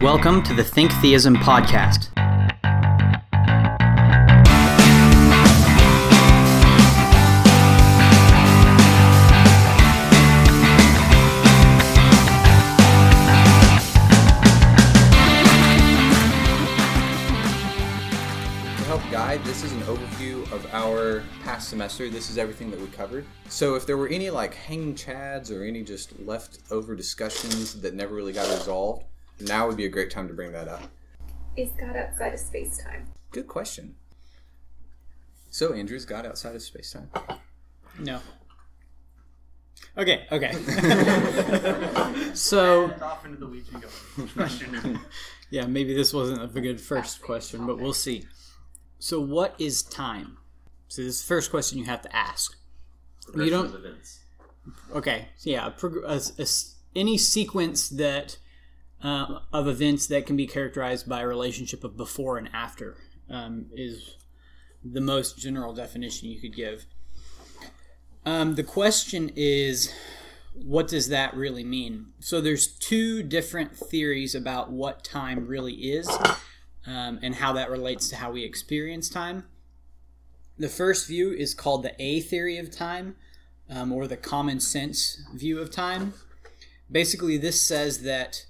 Welcome to the Think Theism podcast. To help guide, this is an overview of our past semester. This is everything that we covered. So if there were any like hanging chads or any just leftover discussions that never really got resolved, now would be a great time to bring that up. Is God outside of space time? Good question. So Andrew's God outside of space time. No. Okay, okay. so, off into the weeds we go. Question. yeah, maybe this wasn't a good first question, but we'll see. So, what is time? So, this is the first question you have to ask. You don't. events. Okay, so yeah, a prog- a- a s- any sequence that uh, of events that can be characterized by a relationship of before and after um, is the most general definition you could give. Um, the question is, what does that really mean? So there's two different theories about what time really is, um, and how that relates to how we experience time. The first view is called the A theory of time, um, or the common sense view of time. Basically, this says that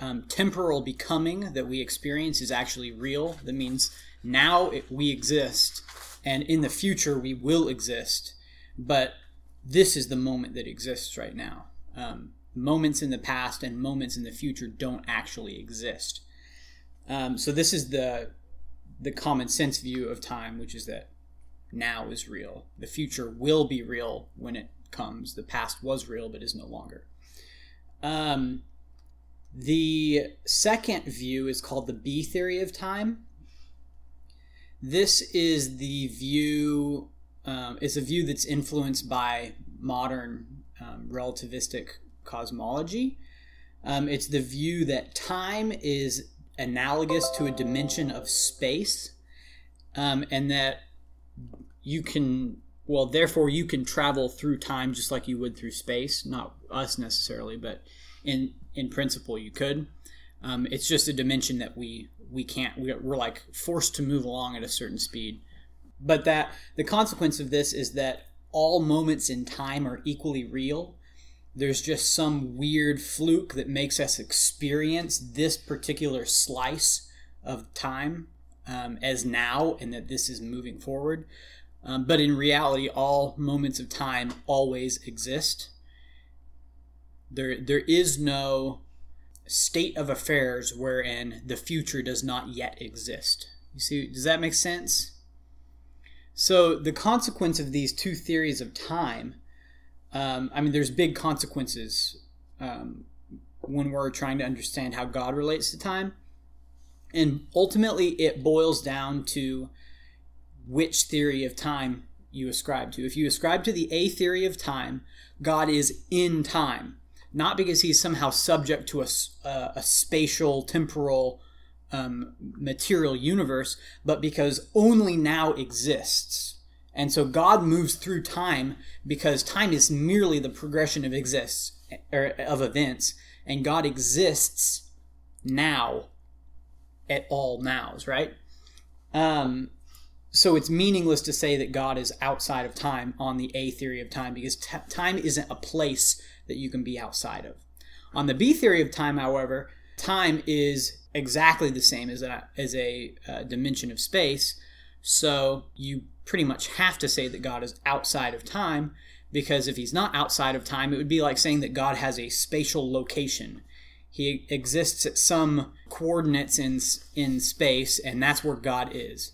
um, temporal becoming that we experience is actually real. That means now it, we exist, and in the future we will exist. But this is the moment that exists right now. Um, moments in the past and moments in the future don't actually exist. Um, so this is the the common sense view of time, which is that now is real. The future will be real when it comes. The past was real but is no longer. Um, the second view is called the B theory of time. This is the view. Um, it's a view that's influenced by modern um, relativistic cosmology. Um, it's the view that time is analogous to a dimension of space, um, and that you can well therefore you can travel through time just like you would through space not us necessarily but in in principle you could. Um, it's just a dimension that we we can't we're, like forced to move along at a certain speed. But that the consequence of this is that all moments in time are equally real. There's just some weird fluke that makes us experience this particular slice of time um, as now and that this is moving forward. Um, but in reality, all moments of time always exist. There, there is no state of affairs wherein the future does not yet exist. You see, does that make sense? So the consequence of these two theories of time, um, I mean, there's big consequences um, when we're trying to understand how God relates to time, and ultimately it boils down to which theory of time you ascribe to. If you ascribe to the A theory of time, God is in time, not because he's somehow subject to a, a, a spatial, temporal, um, material universe, but because only now exists. And so God moves through time because time is merely the progression of exists or of events, and God exists now at all nows, right? Um, so it's meaningless to say that God is outside of time on the A theory of time because t- time isn't a place that you can be outside of. On the B theory of time, however, time is exactly the same as a, as a uh, dimension of space. So you pretty much have to say that God is outside of time because if he's not outside of time, it would be like saying that God has a spatial location. He exists at some coordinates in in space, and that's where God is.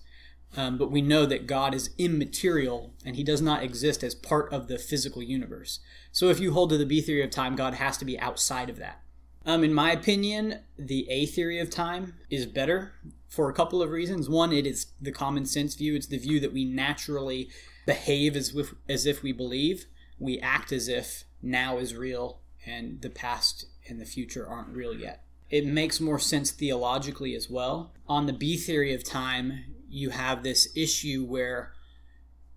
Um, but we know that God is immaterial and he does not exist as part of the physical universe. So if you hold to the B theory of time, God has to be outside of that. Um, in my opinion, the A theory of time is better for a couple of reasons. One, it is the common sense view, it's the view that we naturally behave as if, as if we believe, we act as if now is real and the past and the future aren't real yet. It makes more sense theologically as well. On the B theory of time, you have this issue where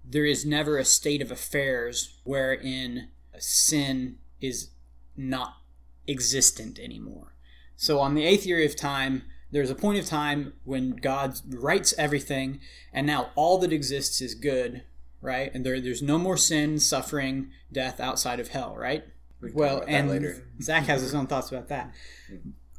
there is never a state of affairs wherein sin is not existent anymore. So on the A theory of time, there's a point of time when God rights everything, and now all that exists is good, right? And there, there's no more sin, suffering, death outside of hell, right? We Well, and later. Zach has his own thoughts about that.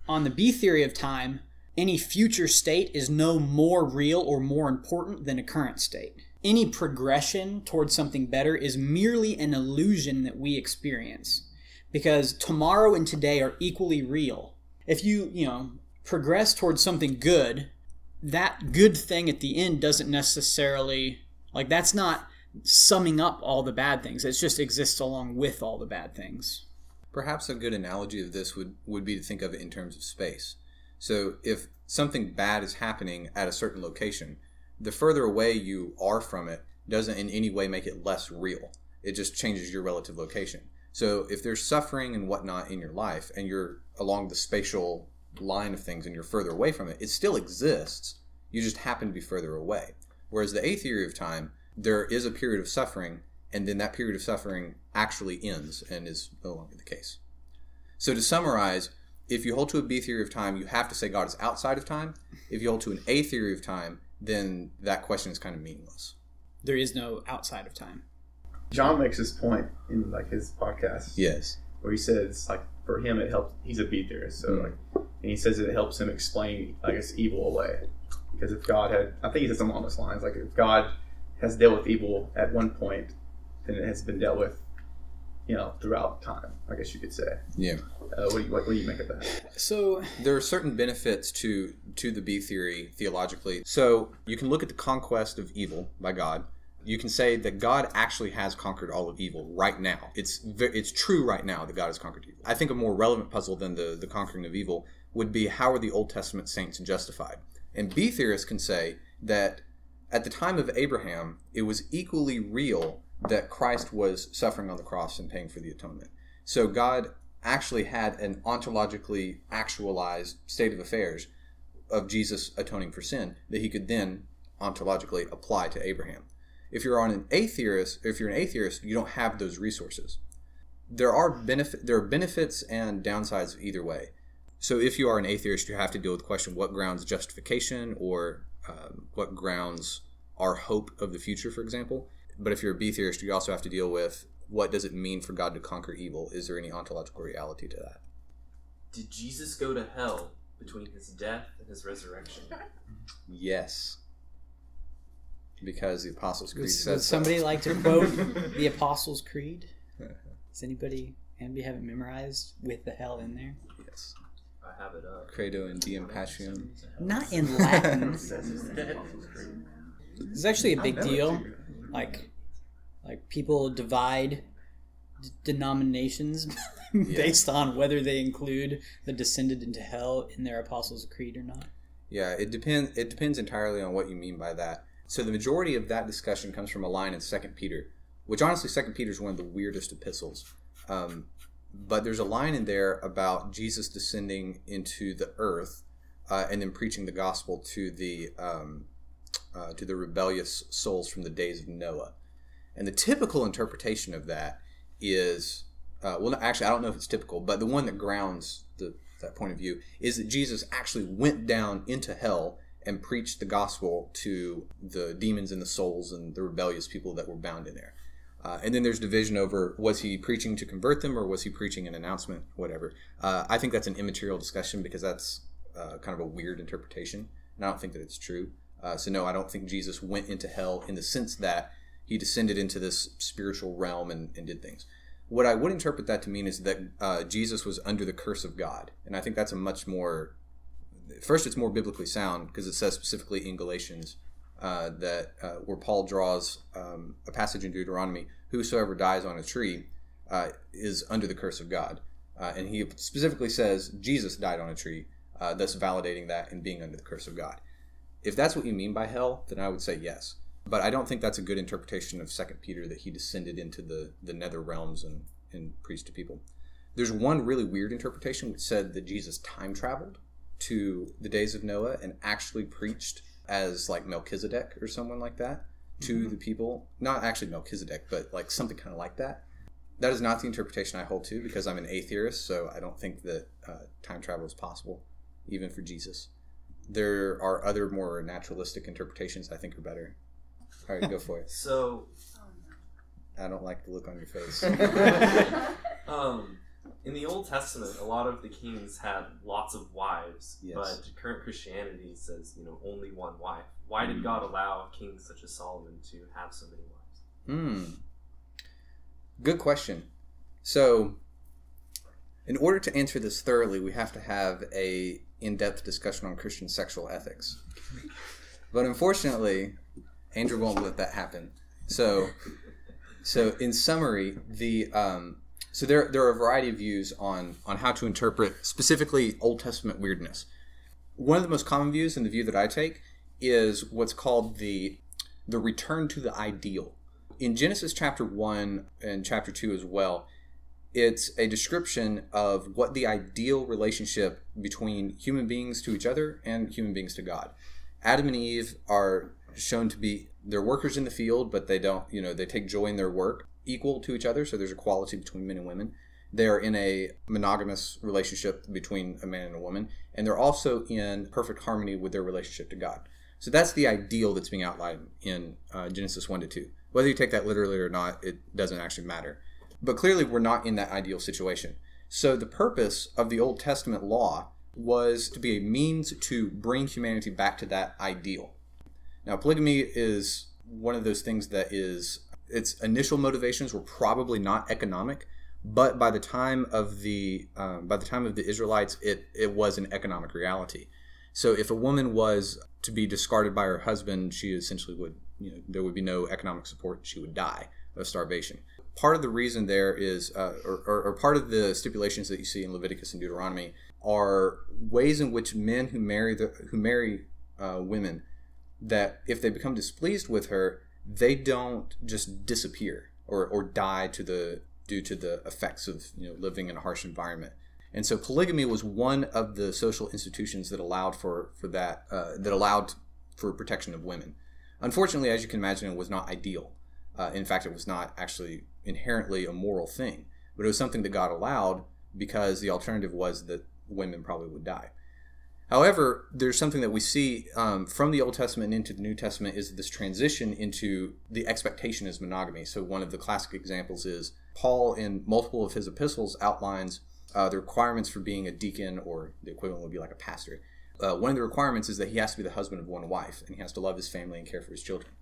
On the B theory of time, any future state is no more real or more important than a current state. Any progression towards something better is merely an illusion that we experience because tomorrow and today are equally real. If you, you know, progress towards something good, that good thing at the end doesn't necessarily like that's not summing up all the bad things. It just exists along with all the bad things. Perhaps a good analogy of this would, would be to think of it in terms of space. So if something bad is happening at a certain location, the further away you are from it doesn't in any way make it less real. It just changes your relative location. So if there's suffering and whatnot in your life and you're along the spatial line of things and you're further away from it, it still exists. You just happen to be further away. Whereas the A theory of time, there is a period of suffering, and then that period of suffering actually ends and is no longer the case. So to summarize, if you hold to a B theory of time, you have to say God is outside of time. If you hold to an A theory of time, then that question is kind of meaningless. There is no outside of time. John makes this point in like his podcast Yes. where he says like for him it helps. He's a B theorist, so Mm. like, and he says it helps him explain I guess evil away because if God had, I think he said something along those lines, like if God has dealt with evil at one point, then it has been dealt with, you know, throughout time. I guess you could say. Yeah. Uh, what do you what, what do you make of that? So There are certain benefits to to the B theory theologically. So you can look at the conquest of evil by God. You can say that God actually has conquered all of evil right now. It's it's true right now that God has conquered evil. I think a more relevant puzzle than the the conquering of evil would be how are the Old Testament saints justified? And B theorists can say that at the time of Abraham, it was equally real that Christ was suffering on the cross and paying for the atonement. So God actually had an ontologically actualized state of affairs of Jesus atoning for sin that he could then ontologically apply to Abraham. If you're on an A theorist, if you're an A theorist, you don't have those resources. There are benefit there are benefits and downsides either way. So if you are an A theorist, you have to deal with the question what grounds justification or um, what grounds our hope of the future, for example. But if you're a B theorist, you also have to deal with what does it mean for God to conquer evil? Is there any ontological reality to that? Did Jesus go to hell between his death and his resurrection? Yes. Because the Apostles' Creed would, says would so. somebody like to quote the Apostles' Creed? Does anybody anybody have it memorized with the hell in there? Yes. I have it up. Credo in Deum Patrem. Not in Latin. Dead. It's actually a big I've deal. Like, like people divide d- denominations based on whether they include the descended into hell in their Apostles' Creed or not. Yeah, it depends. It depends entirely on what you mean by that. So the majority of that discussion comes from a line in Second Peter, which honestly, Second Peter is one of the weirdest epistles. Um, but there's a line in there about Jesus descending into the earth uh, and then preaching the gospel to the um, uh, to the rebellious souls from the days of Noah. And the typical interpretation of that is, uh, well, actually, I don't know if it's typical, but the one that grounds the, that point of view is that Jesus actually went down into hell and preached the gospel to the demons and the souls and the rebellious people that were bound in there. Uh, and then there's division over was he preaching to convert them or was he preaching an announcement, whatever. Uh, I think that's an immaterial discussion because that's uh, kind of a weird interpretation, and I don't think that it's true. Uh, so, no, I don't think Jesus went into hell in the sense that he descended into this spiritual realm and, and did things. What I would interpret that to mean is that uh, Jesus was under the curse of God. And I think that's a much more, first, it's more biblically sound because it says specifically in Galatians uh, that uh, where Paul draws um, a passage in Deuteronomy whosoever dies on a tree uh, is under the curse of God. Uh, and he specifically says Jesus died on a tree, thus validating that and being under the curse of God. If that's what you mean by hell, then I would say yes. But I don't think that's a good interpretation of Second Peter that he descended into the, the nether realms and, and preached to people. There's one really weird interpretation which said that Jesus time traveled to the days of Noah and actually preached as like Melchizedek or someone like that to the people. Not actually Melchizedek, but like something kind of like that. that is not the interpretation I hold to because I'm an A theorist, so I don't think that uh, time travel is possible, even for Jesus. There are other more naturalistic interpretations I think are better. All right, go for it. So, I don't like the look on your face. um, in the Old Testament, a lot of the kings had lots of wives, Yes. but current Christianity says, you know, only one wife. Why did God allow kings such as Solomon to have so many wives? Hmm. Good question. So, in order to answer this thoroughly, we have to have a in-depth discussion on Christian sexual ethics. But unfortunately, Andrew won't let that happen. So, so in summary, the um, so there there are a variety of views on on how to interpret specifically Old Testament weirdness. One of the most common views, and the view that I take, is what's called the the return to the ideal in Genesis chapter 1 and chapter 2 as well, it's a description of what the ideal relationship between human beings to each other and human beings to God. Adam and Eve are shown to be they're workers in the field, but they don't, you know, they take joy in their work, equal to each other, so there's equality between men and women. They are in a monogamous relationship between a man and a woman, and they're also in perfect harmony with their relationship to God. So that's the ideal that's being outlined in uh, Genesis 1 to 2. Whether you take that literally or not, it doesn't actually matter. But clearly, we're not in that ideal situation. So the purpose of the Old Testament law was to be a means to bring humanity back to that ideal. Now, polygamy is one of those things that is, its initial motivations were probably not economic, but by the time of the um, by the time of the Israelites, it it was an economic reality. So if a woman was to be discarded by her husband, she essentially would, you know, there would be no economic support. She would die of starvation. Part of the reason there is, uh, or, or, or part of the stipulations that you see in Leviticus and Deuteronomy are ways in which men who marry the who marry uh, women that if they become displeased with her, they don't just disappear or, or die to the due to the effects of you know living in a harsh environment. And so polygamy was one of the social institutions that allowed for for that uh, that allowed for protection of women. Unfortunately, as you can imagine, it was not ideal. Uh, in fact, it was not actually inherently a moral thing, but it was something that God allowed because the alternative was that women probably would die. However, there's something that we see um, from the Old Testament into the New Testament is this transition into the expectation is monogamy. So one of the classic examples is Paul in multiple of his epistles outlines uh, the requirements for being a deacon, or the equivalent would be like a pastor. Uh, one of the requirements is that he has to be the husband of one wife, and he has to love his family and care for his children.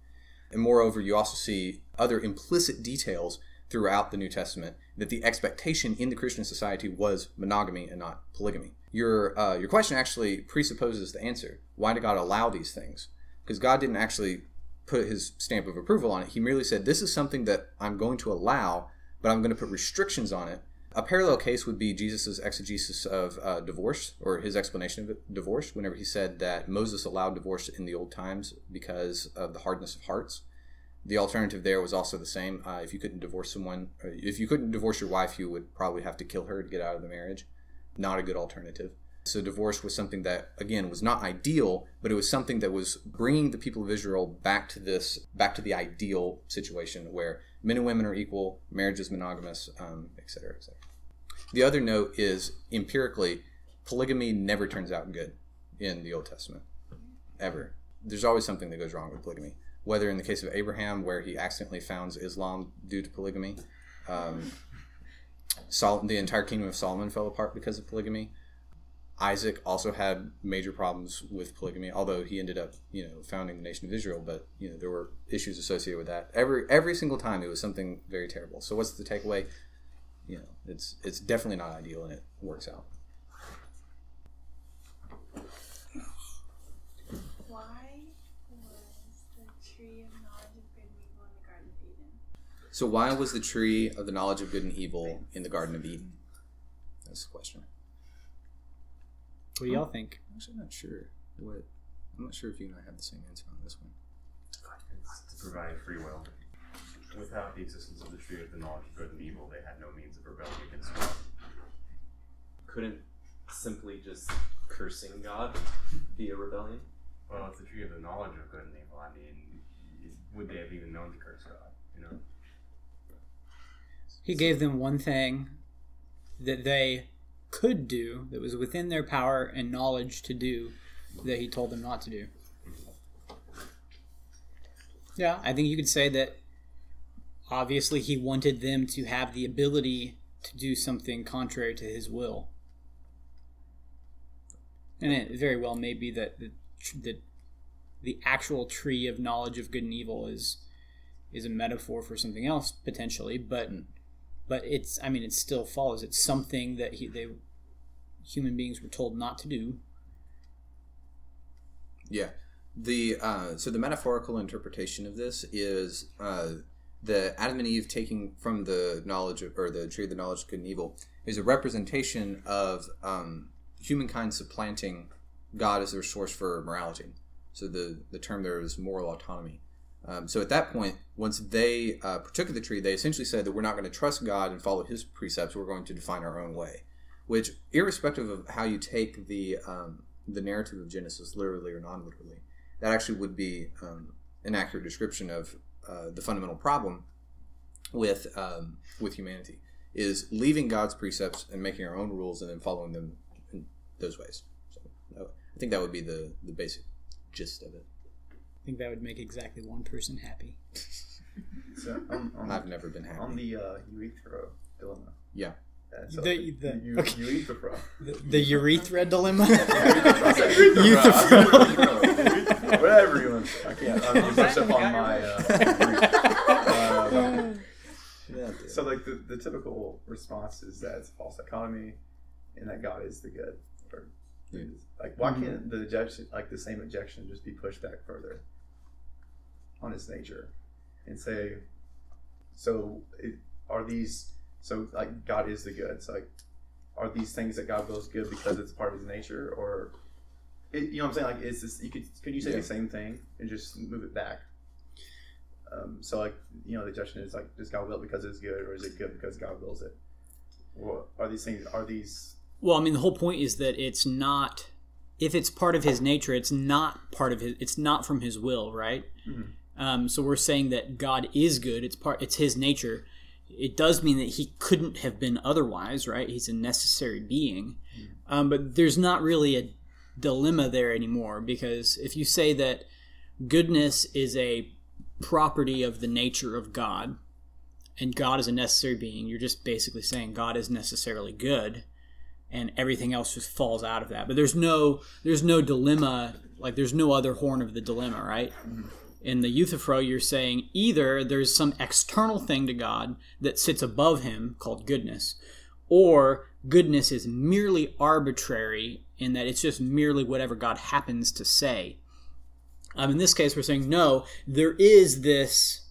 And moreover, you also see other implicit details throughout the New Testament that the expectation in the Christian society was monogamy and not polygamy. Your uh, your question actually presupposes the answer. Why did God allow these things? Because God didn't actually put His stamp of approval on it. He merely said, "This is something that I'm going to allow, but I'm going to put restrictions on it." A parallel case would be Jesus' exegesis of uh, divorce, or his explanation of divorce, whenever he said that Moses allowed divorce in the old times because of the hardness of hearts. The alternative there was also the same. Uh, if you couldn't divorce someone, if you couldn't divorce your wife, you would probably have to kill her to get out of the marriage. Not a good alternative. So divorce was something that, again, was not ideal, but it was something that was bringing the people of Israel back to this, back to the ideal situation where men and women are equal, marriage is monogamous, um, et cetera, et cetera. The other note is empirically, polygamy never turns out good in the Old Testament, ever. There's always something that goes wrong with polygamy. Whether in the case of Abraham, where he accidentally founds Islam due to polygamy, um, Sol- the entire kingdom of Solomon fell apart because of polygamy. Isaac also had major problems with polygamy, although he ended up, you know, founding the nation of Israel. But you know, there were issues associated with that. Every every single time, it was something very terrible. So, what's the takeaway? You know, it's it's definitely not ideal, and it works out. Why was the tree of knowledge of good and evil in the Garden of Eden? So, why was the tree of the knowledge of good and evil in the Garden of Eden? That's the question. What do y'all think? I'm actually not sure what. I'm not sure if you and I have the same answer on this one. It's to provide free will. Without the existence of the tree of the knowledge of good and evil, they had no means of rebelling against God. Couldn't simply just cursing God be a rebellion? Well, it's the tree of the knowledge of good and evil. I mean, would they have even known to curse God? You know, He gave them one thing that they could do that was within their power and knowledge to do that he told them not to do. Yeah, I think you could say that obviously he wanted them to have the ability to do something contrary to his will. And it very well may be that the, the, the actual tree of knowledge of good and evil is is a metaphor for something else potentially, but but it's I mean it still follows. It's something that he, they human beings were told not to do. Yeah. The uh, so the metaphorical interpretation of this is uh, the Adam and Eve taking from the knowledge of, or the tree of the knowledge of good and evil is a representation of um, humankind supplanting God as their source for morality. So the the term there is moral autonomy. Um, so at that point, once they uh, partook of the tree, they essentially said that we're not going to trust God and follow His precepts. We're going to define our own way. Which, irrespective of how you take the um, the narrative of Genesis, literally or non-literally, that actually would be um, an accurate description of uh, the fundamental problem with um, with humanity is leaving God's precepts and making our own rules and then following them in those ways. So I think that would be the the basic gist of it. I think that would make exactly one person happy. So on, on, I've never been happy. on the uh, urethra dilemma. Yeah. Uh, so The- the- you, okay. urethra. The, the urethra dilemma. Urethra. Whatever you want. to say. I can't. I'm just touch up on my. Uh, Greek. Uh, so like the, the typical response is that it's a false economy, and that God is the good. Or like why can't the objection like the same objection just be pushed back further on its nature, and say, so it, are these so like God is the good? So like are these things that God wills good because it's part of His nature, or it, you know what I'm saying? Like, is this you could could you say Yeah. the same thing and just move it back? Um, so like you know the question is like does God will it because it's good, or is it good because God wills it? Or are these things are these Well, I mean, the whole point is that it's not. If it's part of his nature, it's not part of his. It's not from his will, right? Um, so we're saying that God is good. It's part. It's his nature. It does mean that he couldn't have been otherwise, right? He's a necessary being. Um, but there's not really a dilemma there anymore because if you say that goodness is a property of the nature of God, and God is a necessary being, you're just basically saying God is necessarily good and everything else just falls out of that. But there's no there's no dilemma like there's no other horn of the dilemma, right? In the Euthyphro, you're saying either there's some external thing to God that sits above him called goodness, or goodness is merely arbitrary in that it's just merely whatever God happens to say. Um, in this case, we're saying no, there is this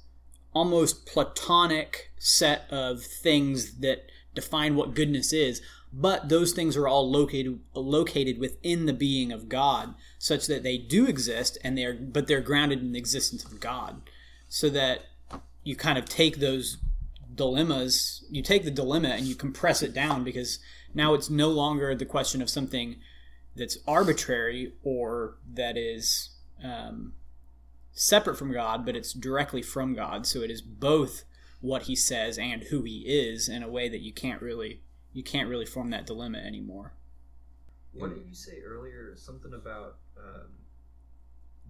almost platonic set of things that define what goodness is but those things are all located located within the being of God such that they do exist and they're but they're grounded in the existence of God so that you kind of take those dilemmas you take the dilemma and you compress it down because now it's no longer the question of something that's arbitrary or that is um, separate from God, but it's directly from God. So it is both what He says and who He is in a way that you can't really you can't really form that dilemma anymore. What did you say earlier? Something about um,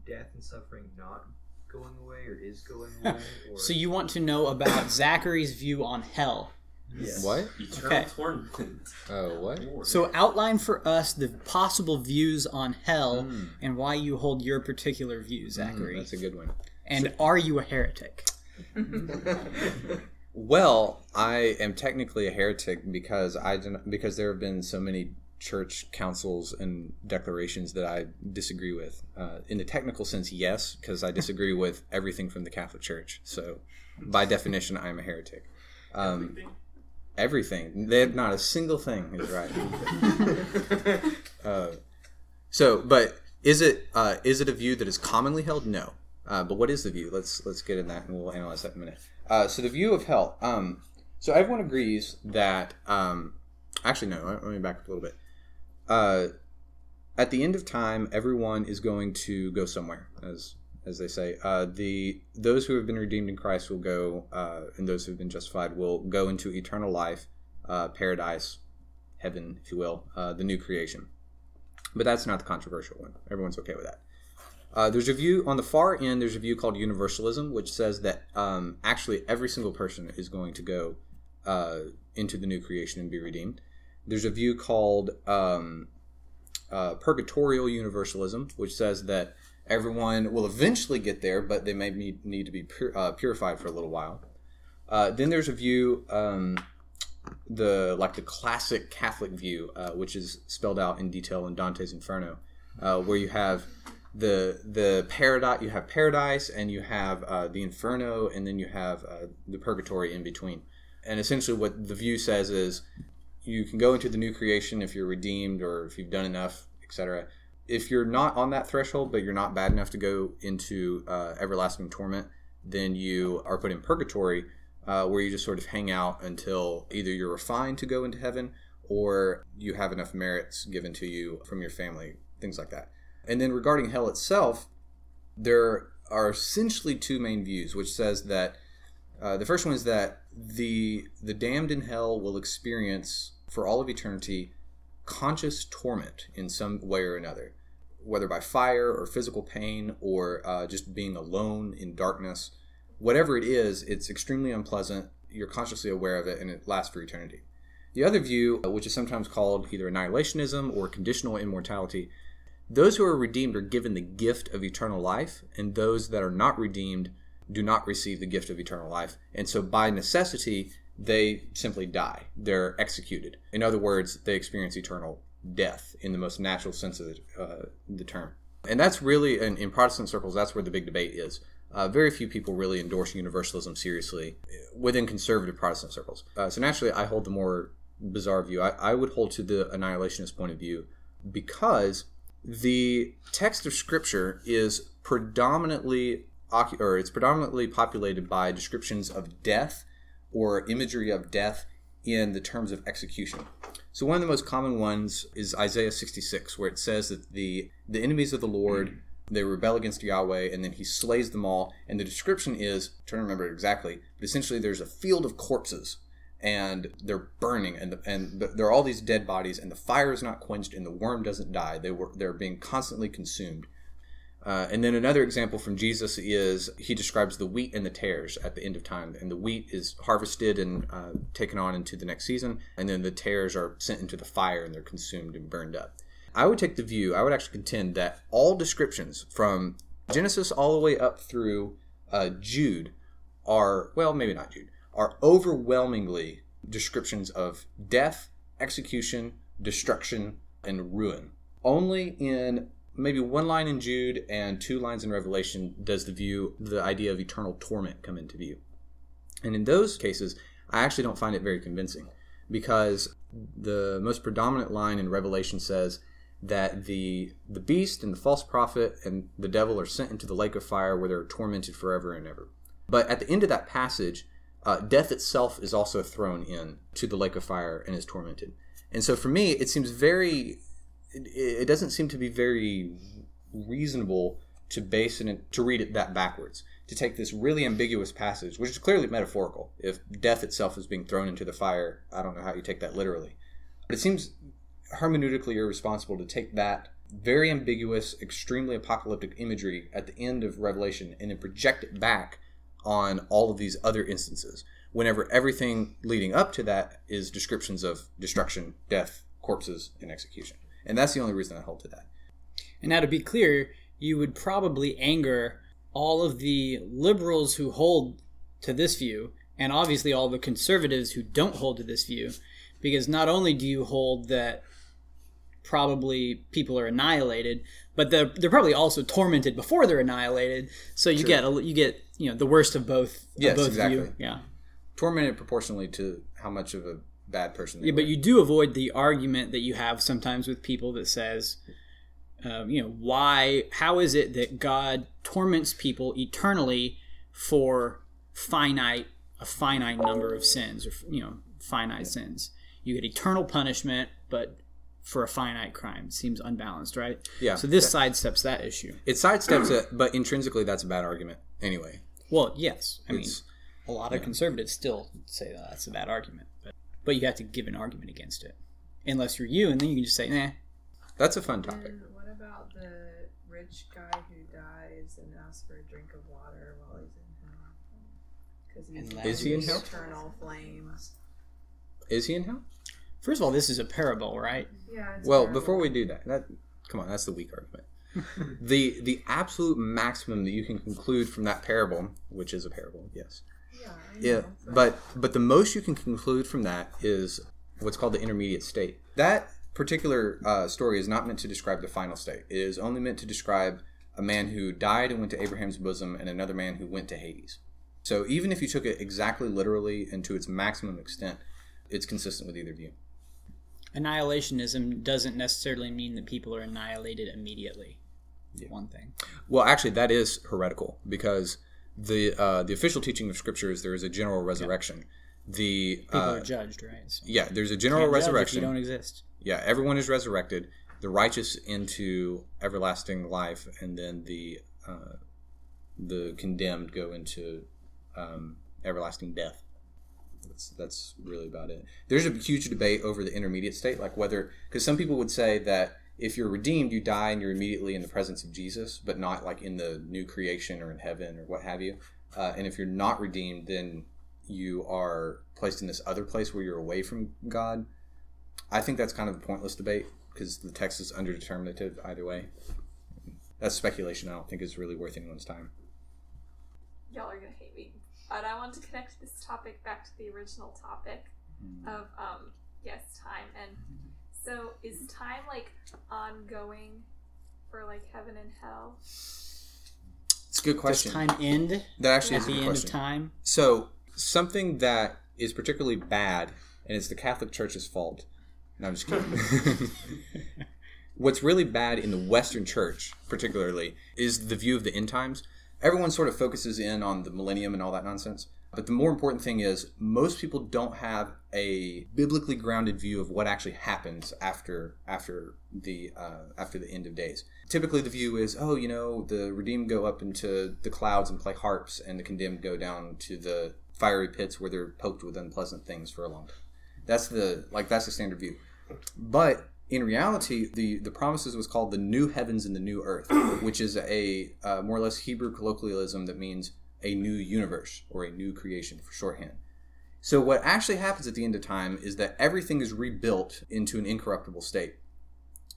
death and suffering not going away, or is going away? Or... So you want to know about Zachary's view on hell? Yes. What? Eternal Okay. torment. Oh, what? So outline for us the possible views on hell Hmm. and why you hold your particular view, Zachary. That's a good one. and are you a heretic? Well, I am technically a heretic because I because there have been so many church councils and declarations that I disagree with. Uh, in the technical sense, yes, because I disagree with everything from the Catholic Church. So, by definition, I'm a heretic. Um, everything. They have not a single thing is right. uh, so, but is it uh, is it a view that is commonly held? No. Uh, but what is the view? Let's let's get in that and we'll analyze that in a minute. Uh, so the view of hell. Um, so everyone agrees that. Um, actually, no. Let me back up a little bit. Uh, at the end of time, everyone is going to go somewhere, as as they say. Uh, the those who have been redeemed in Christ will go, uh, and those who have been justified will go into eternal life, uh, paradise, heaven, if you will, uh, the new creation. But that's not the controversial one. Everyone's okay with that. Uh, there's a view on the far end. There's a view called universalism, which says that um, actually every single person is going to go uh, into the new creation and be redeemed. There's a view called um, uh, purgatorial universalism, which says that everyone will eventually get there, but they may need, need to be pur- uh, purified for a little while. Uh, then there's a view, um, the like the classic Catholic view, uh, which is spelled out in detail in Dante's Inferno, where you have the the paradise, you have paradise, and you have uh, the Inferno, and then you have the purgatory in between. And essentially, what the view says is you can go into the new creation if you're redeemed or if you've done enough, etc. If you're not on that threshold, but you're not bad enough to go into uh, everlasting torment, then you are put in purgatory, uh, where you just sort of hang out until either you're refined to go into heaven or you have enough merits given to you from your family, things like that. And then regarding hell itself, there are essentially two main views, which says that uh, the first one is that the the damned in hell will experience for all of eternity conscious torment in some way or another, whether by fire or physical pain or uh, just being alone in darkness. Whatever it is, it's extremely unpleasant. You're consciously aware of it, and it lasts for eternity. The other view, uh, which is sometimes called either annihilationism or conditional immortality, those who are redeemed are given the gift of eternal life, and those that are not redeemed do not receive the gift of eternal life. And so, by necessity, they simply die. They're executed. In other words, they experience eternal death in the most natural sense of the, uh, the term. And that's really, in, in, Protestant circles, that's where the big debate is. Uh, very few people really endorse universalism seriously within conservative Protestant circles. Uh, so naturally, I hold the more bizarre view. I, I would hold to the annihilationist point of view because the text of Scripture is predominantly or it's predominantly populated by descriptions of death or imagery of death in the terms of execution. So one of the most common ones is Isaiah 66, where it says that the the enemies of the Lord they rebel against Yahweh, and then He slays them all. And the description is I'm trying to remember it exactly, but essentially there's a field of corpses, and they're burning, and the, and the, there are all these dead bodies, and the fire is not quenched, and the worm doesn't die. They were they're being constantly consumed. Uh, and then another example from Jesus is he describes the wheat and the tares at the end of time. And the wheat is harvested and uh, taken on into the next season, and then the tares are sent into the fire and they're consumed and burned up. I would take the view, I would actually contend that all descriptions from Genesis all the way up through uh, Jude are, well, maybe not Jude, are overwhelmingly descriptions of death, execution, destruction, and ruin. Only in maybe one line in Jude and two lines in Revelation does the view, the idea of eternal torment come into view. And in those cases, I actually don't find it very convincing because the most predominant line in Revelation says that the the beast and the false prophet and the devil are sent into the lake of fire where they're tormented forever and ever. But at the end of that passage, uh, death itself is also thrown in to the lake of fire and is tormented. And so for me, it seems very it, it doesn't seem to be very reasonable to base it to read it that backwards to take this really ambiguous passage which is clearly metaphorical if death itself is being thrown into the fire i don't know how you take that literally but it seems hermeneutically irresponsible to take that very ambiguous extremely apocalyptic imagery at the end of revelation and then project it back on all of these other instances whenever everything leading up to that is descriptions of destruction death corpses and execution and that's the only reason I hold to that. And now, to be clear, you would probably anger all of the liberals who hold to this view, and obviously all the conservatives who don't hold to this view, because not only do you hold that probably people are annihilated, but they're, they're probably also tormented before they're annihilated. So you True. get a, you get you know the worst of both. Yes, of both exactly. View. Yeah, tormented proportionally to how much of a bad person. yeah, were. but you do avoid the argument that you have sometimes with people that says, um, you know, why? How is it that God torments people eternally for finite a finite number of sins, or you know, finite sins? You get eternal punishment, but for a finite crime. Seems unbalanced, right? Yeah. So this sidesteps that issue. It sidesteps it, but intrinsically, that's a bad argument anyway. Well, yes. I mean, a lot of conservatives still say that that's a bad argument, but but you have to give an argument against it, unless you're you, and then you can just say, nah. That's a fun topic. And what about the rich guy who dies and asks for a drink of water while he's in hell? Because he's Unless- Is he in hell? Eternal flames. Is he in hell? First of all, this is a parable, right? Yeah. It's Well, terrible. before we do that, that come on, that's the weak argument. the the absolute maximum that you can conclude from that parable, which is a parable, yes. Yeah. Yeah, but but the most you can conclude from that is what's called the intermediate state. That particular uh, story is not meant to describe the final state. It is only meant to describe a man who died and went to Abraham's bosom, and another man who went to Hades. So even if you took it exactly literally and to its maximum extent, it's consistent with either view. Annihilationism doesn't necessarily mean that people are annihilated immediately. One thing. Well, actually, that is heretical because the uh, the official teaching of Scripture is there is a general resurrection. The People uh, are judged, right? So yeah, there's a general can't judge if resurrection. you don't exist. yeah, everyone is resurrected. The righteous into everlasting life, and then the uh, the condemned go into um, everlasting death. That's that's really about it. There's a huge debate over the intermediate state, like whether because some people would say that if you're redeemed, you die and you're immediately in the presence of Jesus, but not like in the new creation or in heaven or what have you. Uh, and if you're not redeemed, then you are placed in this other place where you're away from God. I think that's kind of a pointless debate because the text is underdeterminative either way. That's speculation. I don't think is really worth anyone's time. Y'all are gonna hate me, but I want to connect this topic back to the original topic of um yes time and so is time like ongoing for like heaven and hell? It's a good question. Does time end That actually at is a the good end of time? So something that is particularly bad, and it's the Catholic Church's fault. No, I'm just kidding. What's really bad in the Western Church, particularly, is the view of the end times. Everyone sort of focuses in on the millennium and all that nonsense. But the more important thing is, most people don't have a biblically grounded view of what actually happens after after the uh, after the end of days. Typically, the view is, oh, you know, the redeemed go up into the clouds and play harps, and the condemned go down to the fiery pits where they're poked with unpleasant things for a long time. That's the like that's the standard view. But in reality, the the promises was called the new heavens and the new earth, which is a uh, more or less Hebrew colloquialism that means a new universe or a new creation for shorthand. So what actually happens at the end of time is that everything is rebuilt into an incorruptible state.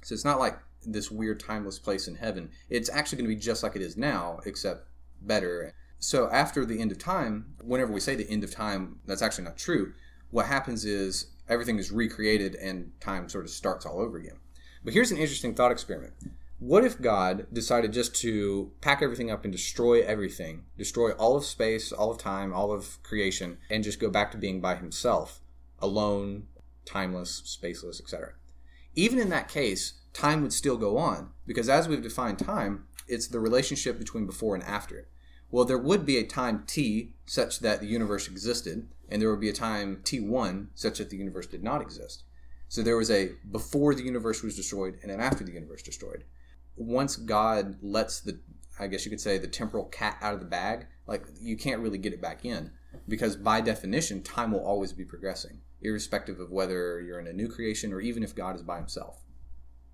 So it's not like this weird timeless place in heaven. It's actually going to be just like it is now, except better. So after the end of time, whenever we say the end of time, that's actually not true. What happens is everything is recreated and time sort of starts all over again. But here's an interesting thought experiment. What if God decided just to pack everything up and destroy everything, destroy all of space, all of time, all of creation, and just go back to being by himself, alone, timeless, spaceless, etc.? Even in that case, time would still go on because as we've defined time, it's the relationship between before and after. Well, there would be a time t such that the universe existed, and there would be a time t1 such that the universe did not exist. So there was a before the universe was destroyed and an after the universe destroyed. Once God lets the, I guess you could say, the temporal cat out of the bag, like you can't really get it back in because by definition, time will always be progressing, irrespective of whether you're in a new creation or even if God is by himself.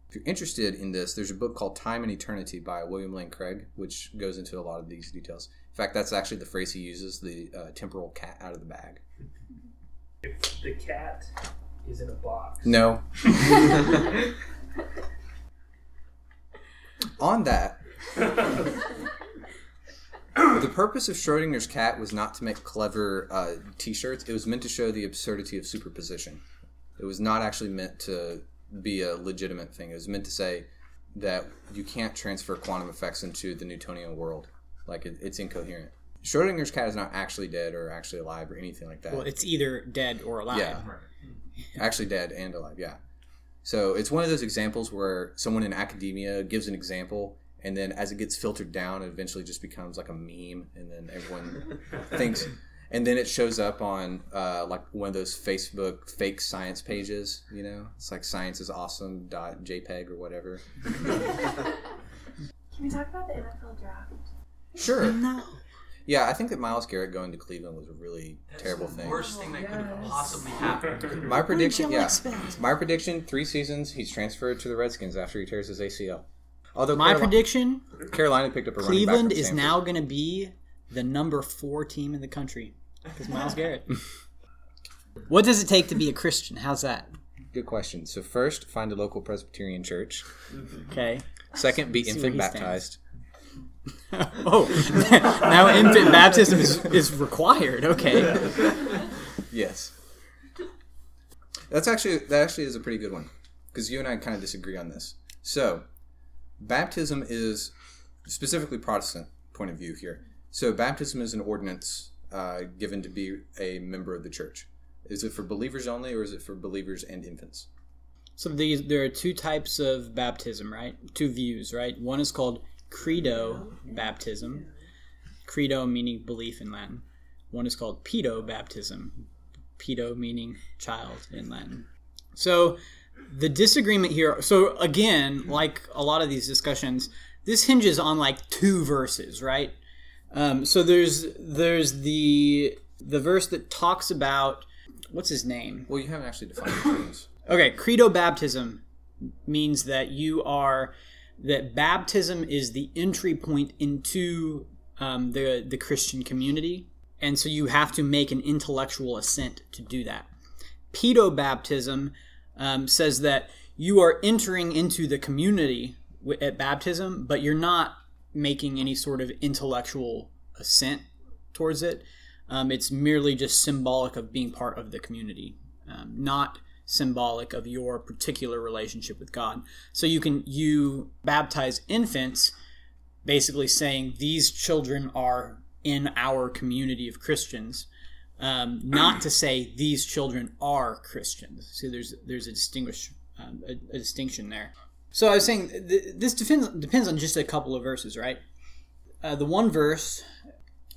If you're interested in this, there's a book called Time and Eternity by William Lane Craig, which goes into a lot of these details. In fact, that's actually the phrase he uses the uh, temporal cat out of the bag. If the cat is in a box. No. On that, the purpose of Schrodinger's cat was not to make clever uh, T-shirts. It was meant to show the absurdity of superposition. It was not actually meant to be a legitimate thing. It was meant to say that you can't transfer quantum effects into the Newtonian world. Like it, it's incoherent. Schrodinger's cat is not actually dead or actually alive or anything like that. Well, it's either dead or alive. Yeah. actually dead and alive yeah so it's one of those examples where someone in academia gives an example and then as it gets filtered down it eventually just becomes like a meme and then everyone thinks and then it shows up on uh, like one of those Facebook fake science pages. You know, it's like science is awesome dot JPEG or whatever. Can we talk about the NFL draft? Sure. No. Yeah, I think that Myles Garrett going to Cleveland was a really terrible the thing. Worst thing that could have oh, possibly happened. My prediction, yeah, expect? my prediction: three seasons. He's transferred to the Redskins after he tears his ACL. Although My Caroli- prediction: Carolina picked up a running back Cleveland from is Stanford. now going to be the number four team in the country because Myles Garrett. what does it take to be a Christian? How's that? Good question. So first, find a local Presbyterian church. Okay. Second, be infant baptized. oh, now infant baptism is, is required. Okay. Yes. That's actually that actually is a pretty good one because you and I kind of disagree on this. So, baptism is specifically Protestant point of view here. So, baptism is an ordinance uh, given to be a member of the church. Is it for believers only, or is it for believers and infants? So these there are two types of baptism, right? Two views, right? One is called credo baptism. Credo meaning belief in Latin. One is called pedo baptism. Pedo meaning child in Latin. So the disagreement here so again, like a lot of these discussions, this hinges on like two verses, right? Um, so there's there's the the verse that talks about what's his name? Well, you haven't actually defined. Okay, credo baptism means that you are that baptism is the entry point into um, the the Christian community, and so you have to make an intellectual assent to do that. Pedo baptism um, says that you are entering into the community at baptism, but you're not making any sort of intellectual assent towards it. Um, it's merely just symbolic of being part of the community, um, not symbolic of your particular relationship with God. So you can you baptize infants, basically saying these children are in our community of Christians, um, not to say these children are Christians. See, there's there's a distinguish um, a, a distinction there. So I was saying th- this depends depends on just a couple of verses, right? Uh, the one verse,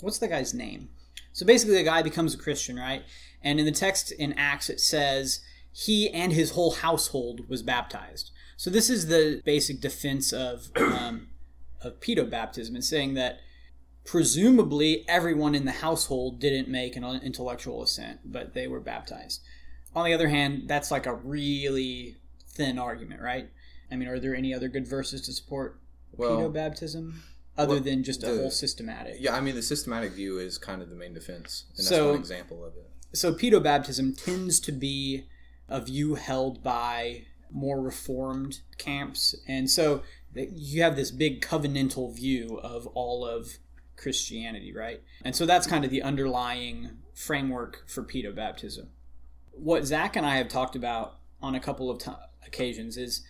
what's the guy's name? So basically, the guy becomes a Christian, right? And in the text in Acts, it says he and his whole household was baptized. So this is the basic defense of um, of pedo baptism. and saying that presumably everyone in the household didn't make an intellectual assent, but they were baptized. On the other hand, that's like a really thin argument, right? I mean, are there any other good verses to support Well- pedo baptism other well, than just a the- whole systematic? Yeah, I mean the systematic view is kind of the main defense, and that's So- one example of it. so pedo baptism tends to be a view held by more reformed camps. And so you have this big covenantal view of all of christianity right? And so that's kind of the underlying framework for pedo baptism what zach and i have talked about on a couple of t- occasions is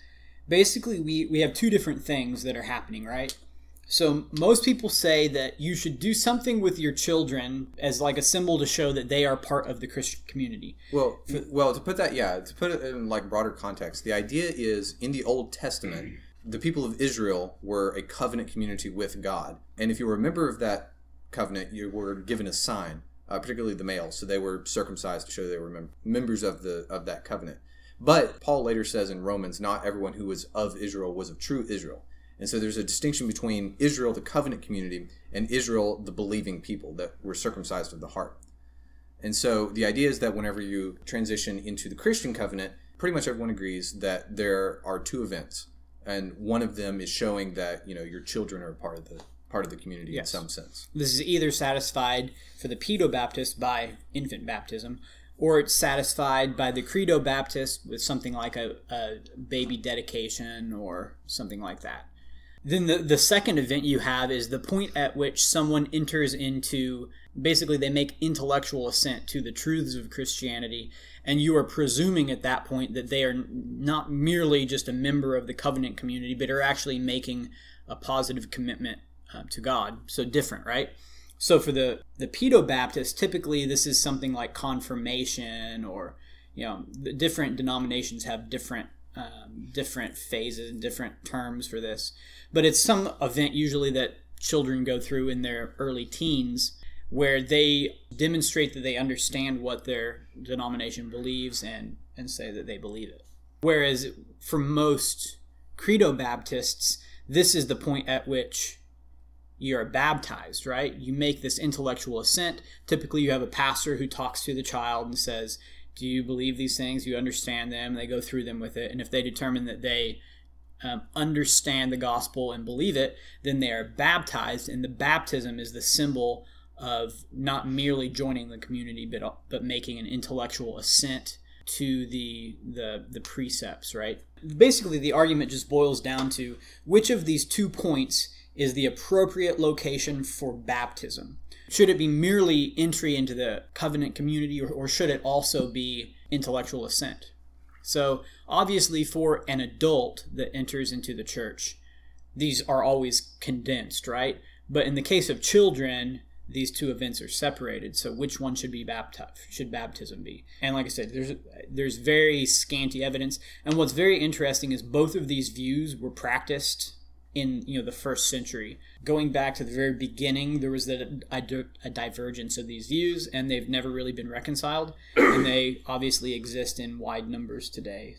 basically we, we have two different things that are happening right so most people say that you should do something with your children as like a symbol to show that they are part of the Christian community. Well, well, to put that, yeah, to put it in like broader context, the idea is in the Old Testament, the people of Israel were a covenant community with God, and if you were a member of that covenant, you were given a sign, uh, particularly the males, so they were circumcised to show they were mem- members of the of that covenant. But Paul later says in Romans, not everyone who was of Israel was of true Israel. And so there's a distinction between Israel, the covenant community, and Israel, the believing people that were circumcised of the heart. And so the idea is that whenever you transition into the Christian covenant, pretty much everyone agrees that there are two events, and one of them is showing that you know your children are part of the part of the community Yes. in some sense. This is either satisfied for the pedo Baptist by infant baptism, or it's satisfied by the credo Baptist with something like a, a baby dedication or something like that. Then the, the second event you have is the point at which someone enters into basically they make intellectual assent to the truths of Christianity, and you are presuming at that point that they are not merely just a member of the covenant community, but are actually making a positive commitment uh, to God. So different, right? So for the the pedo Baptist, typically this is something like confirmation, or you know, the different denominations have different um, different phases and different terms for this. But it's some event usually that children go through in their early teens where they demonstrate that they understand what their denomination believes and, and say that they believe it. Whereas for most credo Baptists, this is the point at which you are baptized, right? You make this intellectual assent. Typically, you have a pastor who talks to the child and says, Do you believe these things? You understand them? They go through them with it. And if they determine that they um, understand the gospel and believe it, then they are baptized. And the baptism is the symbol of not merely joining the community, but, but making an intellectual assent to the, the the precepts, right? Basically, the argument just boils down to which of these two points is the appropriate location for baptism. Should it be merely entry into the covenant community, or, or should it also be intellectual assent? So, obviously, for an adult that enters into the church, these are always condensed, right? But in the case of children, these two events are separated. So, which one should be baptized? Should baptism be? And like I said, there's there's very scanty evidence. And what's very interesting is both of these views were practiced in you know the first century. Going back to the very beginning, there was a, a, a divergence of these views, and they've never really been reconciled. and they obviously exist in wide numbers today.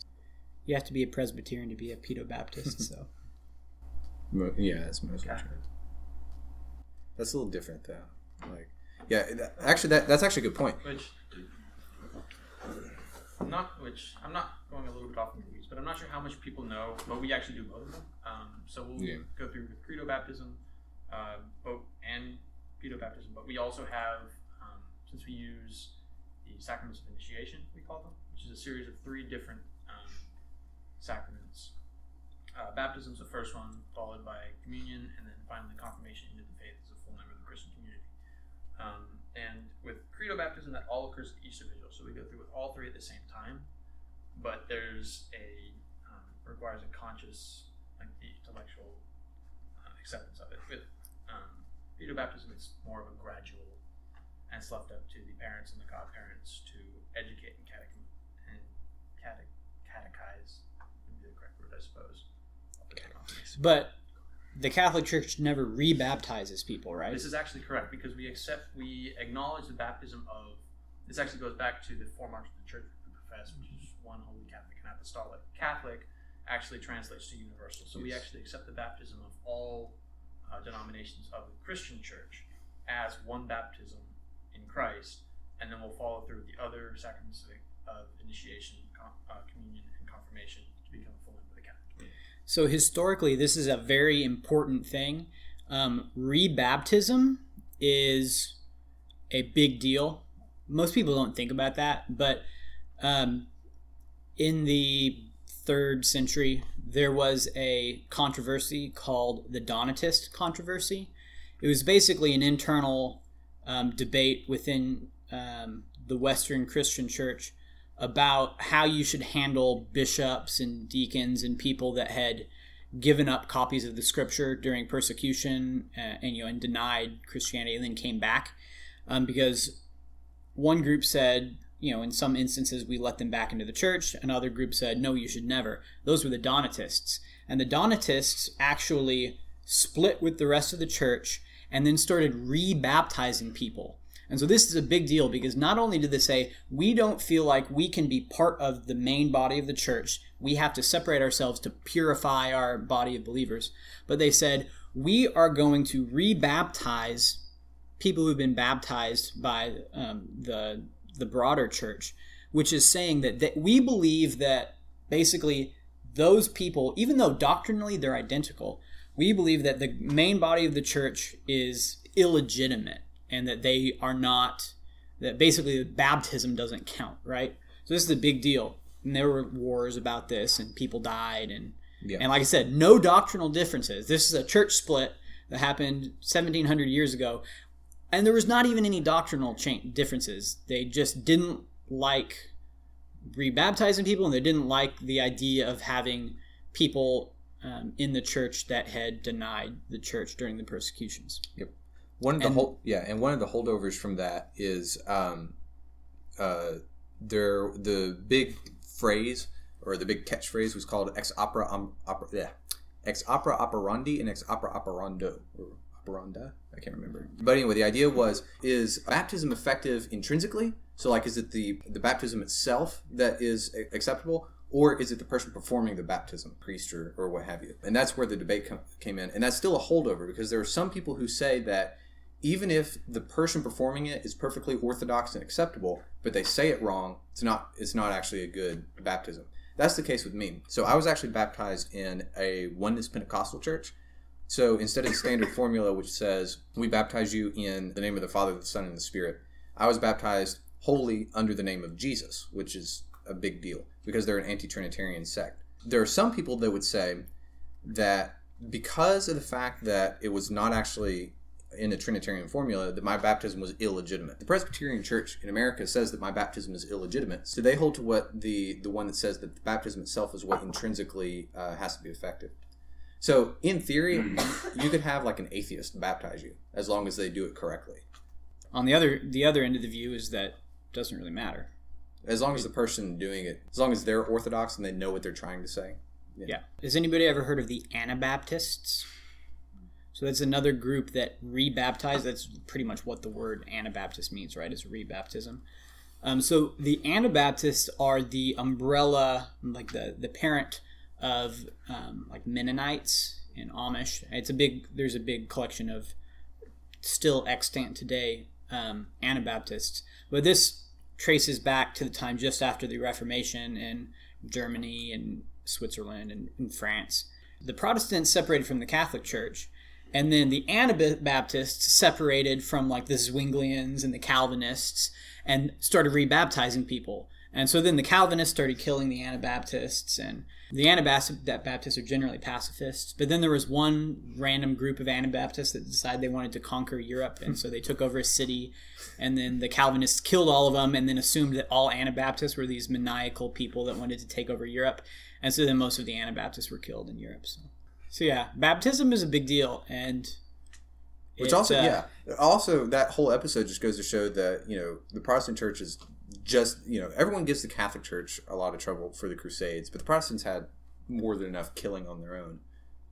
You have to be a Presbyterian to be a Pedo Baptist, so. Yeah, that's mostly true. That's a little different though. Like, yeah, that, actually, that that's actually a good point. Which, not which, I'm not going a little bit off but I'm not sure how much people know, but we actually do both of them. Um, so we'll Yeah. go through with credo baptism, uh, both and pedo baptism, but we also have, um, since we use the sacraments of initiation, we call them, which is a series of three different um, sacraments. Uh, is the first one, followed by communion, and then finally confirmation into the faith as a full member of the Christian community. Um, and with credo baptism, that all occurs at Easter Vigil. So we go through with all three at the same time, but there's a um, requires a conscious, like the intellectual uh, acceptance of it. With um, baptism, it's more of a gradual, and it's left up to the parents and the godparents to educate and catech and catech catechize. Would be the correct word, I suppose. But the Catholic Church never rebaptizes people, right? This is actually correct because we accept, we acknowledge the baptism of. This actually goes back to the four marks of the church we profess, which is one holy Catholic and apostolic. Catholic actually translates to universal, so we actually accept the baptism of all uh, denominations of the Christian church as one baptism in Christ, and then we'll follow through with the other sacraments of, of initiation, com, uh, communion, and confirmation to become a full member of the Catholic community. So historically, this is a very important thing. Um, rebaptism is a big deal. Most people don't think about that, but um, in the third century, there was a controversy called the Donatist controversy. It was basically an internal um, debate within um, the Western Christian Church about how you should handle bishops and deacons and people that had given up copies of the scripture during persecution uh, and you know and denied Christianity and then came back um, because one group said you know in some instances we let them back into the church another group said no you should never. Those were the donatists. And the donatists actually split with the rest of the church and then started rebaptizing people. And so this is a big deal because not only did they say, we don't feel like we can be part of the main body of the church, we have to separate ourselves to purify our body of believers, but they said, we are going to rebaptize people who've been baptized by um, the, the broader church, which is saying that, that we believe that basically those people, even though doctrinally they're identical, we believe that the main body of the church is illegitimate and that they are not that basically baptism doesn't count right? So this is a big deal. And there were wars about this and people died and Yeah. and like i said no doctrinal differences. This is a church split that happened 1700 years ago and there was not even any doctrinal cha- differences. They just didn't like rebaptizing people and they didn't like the idea of having people um, in the church that had denied the church during the persecutions. Yep. One of the And- hold, yeah, and one of the holdovers from that is um, uh, there the big phrase or the big catchphrase was called ex opera um, opera yeah, ex opera operandi and ex opera operando. or I can't remember. But anyway, the idea was is baptism effective intrinsically? So like is it the the baptism itself that is acceptable or is it the person performing the baptism, priest or, or what have you? And that's where the debate com- came in. And that's still a holdover because there are some people who say that even if the person performing it is perfectly orthodox and acceptable, but they say it wrong, it's not it's not actually a good baptism. That's the case with me. So I was actually baptized in a oneness Pentecostal church. So instead of the standard formula, which says we baptize you in the name of the Father, the Son, and the Spirit, I was baptized wholly under the name of Jesus, which is a big deal because they're an anti-Trinitarian sect. There are some people that would say that because of the fact that it was not actually in a Trinitarian formula, that my baptism was illegitimate. The Presbyterian Church in America says that my baptism is illegitimate. So they hold to what the the one that says that the baptism itself is what intrinsically uh, has to be effective. So in theory, you could have like an atheist baptize you as long as they do it correctly. On the other the other end of the view is that it doesn't really matter. As long as the person doing it, as long as they're orthodox and they know what they're trying to say. Yeah. Has anybody ever heard of the Anabaptists? So that's another group that rebaptized. That's pretty much what the word Anabaptist means, right? Is rebaptism. Um, so the Anabaptists are the umbrella, like the the parent of um, like Mennonites and Amish. It's a big. There's a big collection of still extant today um, Anabaptists, but this traces back to the time just after the Reformation in Germany and Switzerland and, and France. The Protestants separated from the Catholic Church, and then the Anabaptists separated from like the Zwinglians and the Calvinists and started rebaptizing people. And so then the Calvinists started killing the Anabaptists, and the Anabaptists are generally pacifists. But then there was one random group of Anabaptists that decided they wanted to conquer Europe, and so they took over a city, and then the Calvinists killed all of them, and then assumed that all Anabaptists were these maniacal people that wanted to take over Europe, and so then most of the Anabaptists were killed in Europe. So, so yeah, baptism is a big deal, and Which also, uh, yeah, also that whole episode just goes to show that you know the Protestant Church is just you know everyone gives the Catholic Church a lot of trouble for the Crusades, but the Protestants had more than enough killing on their own.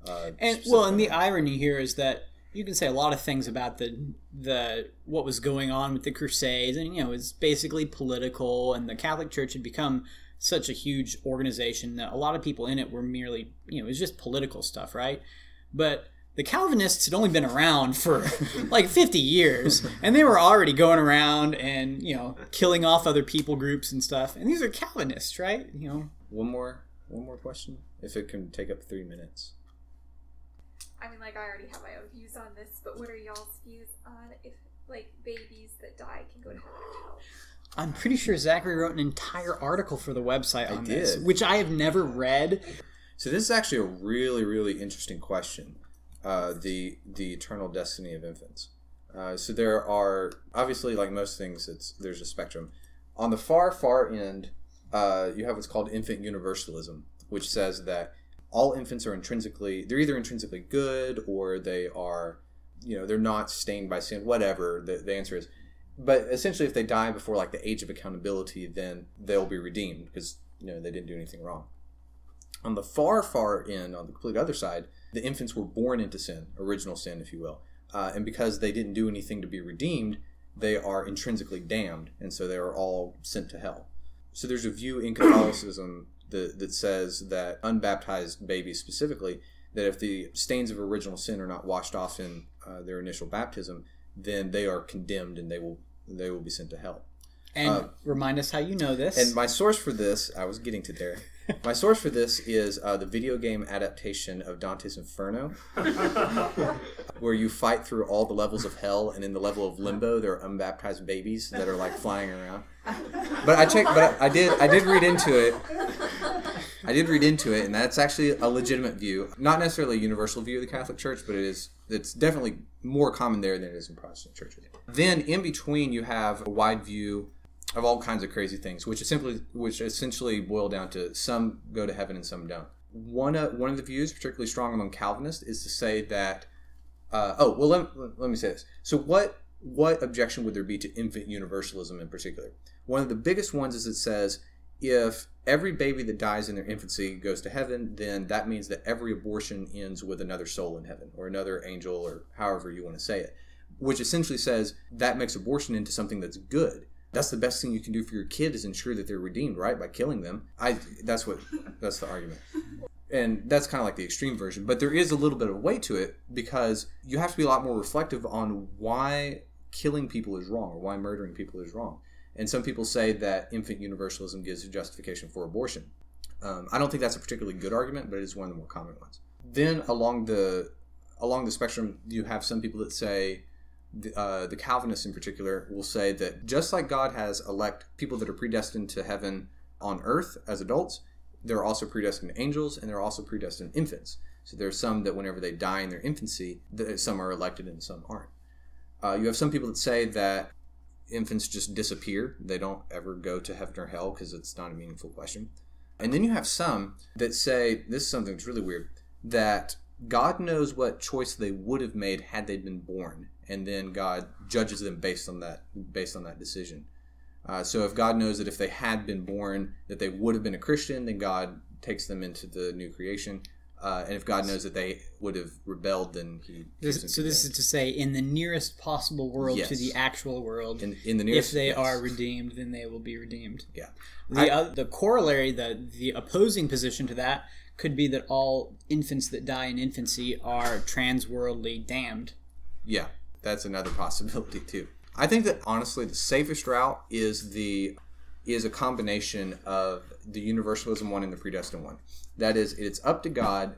Uh, And well, and the irony here is that you can say a lot of things about the the what was going on with the Crusades, and you know it's basically political, and the Catholic Church had become such a huge organization that a lot of people in it were merely you know it was just political stuff, right? But the Calvinists had only been around for like 50 years, and they were already going around and you know killing off other people groups and stuff. And these are Calvinists, right? You know, one more one more question, if it can take up three minutes. I mean, like, I already have my own views on this, but what are y'all's views on if, like, babies that die can go to heaven or hell? I'm pretty sure Zachary wrote an entire article for the website on this, which I have never read. So this is actually a really really interesting question. Uh, the the eternal destiny of infants. Uh, so there are obviously like most things, it's there's a spectrum. On the far far end, uh, you have what's called infant universalism, which says that all infants are intrinsically they're either intrinsically good or they are you know they're not stained by sin whatever the, the answer is but essentially if they die before like the age of accountability then they'll be redeemed because you know they didn't do anything wrong on the far far end on the complete other side the infants were born into sin original sin if you will uh, and because they didn't do anything to be redeemed they are intrinsically damned and so they are all sent to hell so there's a view in catholicism that, that says that unbaptized babies specifically that if the stains of original sin are not washed off in uh, their initial baptism then they are condemned and they will they will be sent to hell And Uh, remind us how you know this. and my source for this, I was getting to there. My source for this is uh, the video game adaptation of Dante's Inferno, where you fight through all the levels of hell, and in the level of limbo, there are unbaptized babies that are like flying around. But I checked, but I did, I did read into it. I did read into it, and that's actually a legitimate view. Not necessarily a universal view of the Catholic Church, but it is. It's definitely more common there than it is in Protestant churches. Then in between, you have a wide view of all kinds of crazy things, which is simply, which essentially boil down to some go to heaven and some don't. One of one of the views, particularly strong among Calvinists, is to say that. Uh, oh well, let, let me say this. So what what objection would there be to infant universalism in particular? One of the biggest ones is it says if every baby that dies in their infancy goes to heaven, then that means that every abortion ends with another soul in heaven or another angel or however you want to say it, which essentially says that makes abortion into something that's good. That's the best thing you can do for your kid is ensure that they're redeemed, right? By killing them. I that's what that's the argument. And that's kind of like the extreme version, but there is a little bit of weight to it because you have to be a lot more reflective on why killing people is wrong or why murdering people is wrong. And some people say that infant universalism gives a justification for abortion. Um, I don't think that's a particularly good argument, but it is one of the more common ones. Then along the along the spectrum, you have some people that say the, uh, the Calvinists in particular will say that just like God has elect people that are predestined to heaven on earth as adults, there are also predestined angels and there are also predestined infants. So there are some that whenever they die in their infancy, some are elected and some aren't. Uh, you have some people that say that infants just disappear; they don't ever go to heaven or hell because it's not a meaningful question. And then you have some that say this is something that's really weird that God knows what choice they would have made had they been born, and then God judges them based on that based on that decision. Uh, so if God knows that if they had been born that they would have been a Christian, then God takes them into the new creation. Uh, and if God knows that they would have rebelled, then He. This, so this is to say, in the nearest possible world Yes. to the actual world, in, in the nearest, if they yes. are redeemed, then they will be redeemed. Yeah. The I- uh, the corollary, the the opposing position to that, could be that all infants that die in infancy are transworldly damned. Yeah, that's another possibility too. I think that honestly, the safest route is the is a combination of the universalism one and the predestined one. That is, it's up to God.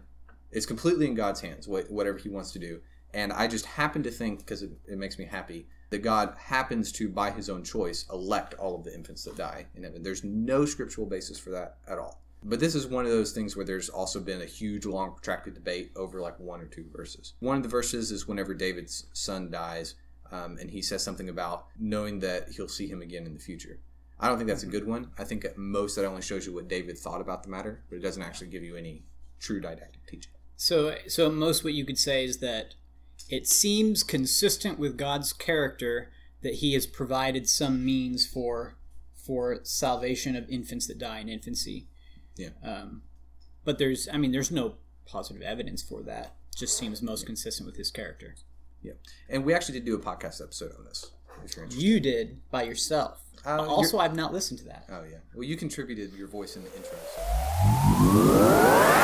It's completely in God's hands, wh- whatever He wants to do. And I just happen to think, because it, it makes me happy, that God happens to, by His own choice, elect all of the infants that die in heaven. There's no scriptural basis for that at all. But this is one of those things where there's also been a huge, long, protracted debate over like one or two verses. One of the verses is whenever David's son dies, um, and he says something about knowing that he'll see him again in the future. I don't think that's a good one. I think at most that only shows you what David thought about the matter, but it doesn't actually give you any true didactic teaching. So, so most, what you could say is that it seems consistent with God's character that He has provided some means for for salvation of infants that die in infancy. Yeah. Um, but there's, I mean, there's no positive evidence for that. Just seems most consistent with His character. Yeah, and we actually did do a podcast episode on this. You did by yourself. Uh, also, I've not listened to that. Oh yeah. Well, you contributed your voice in the intro. So.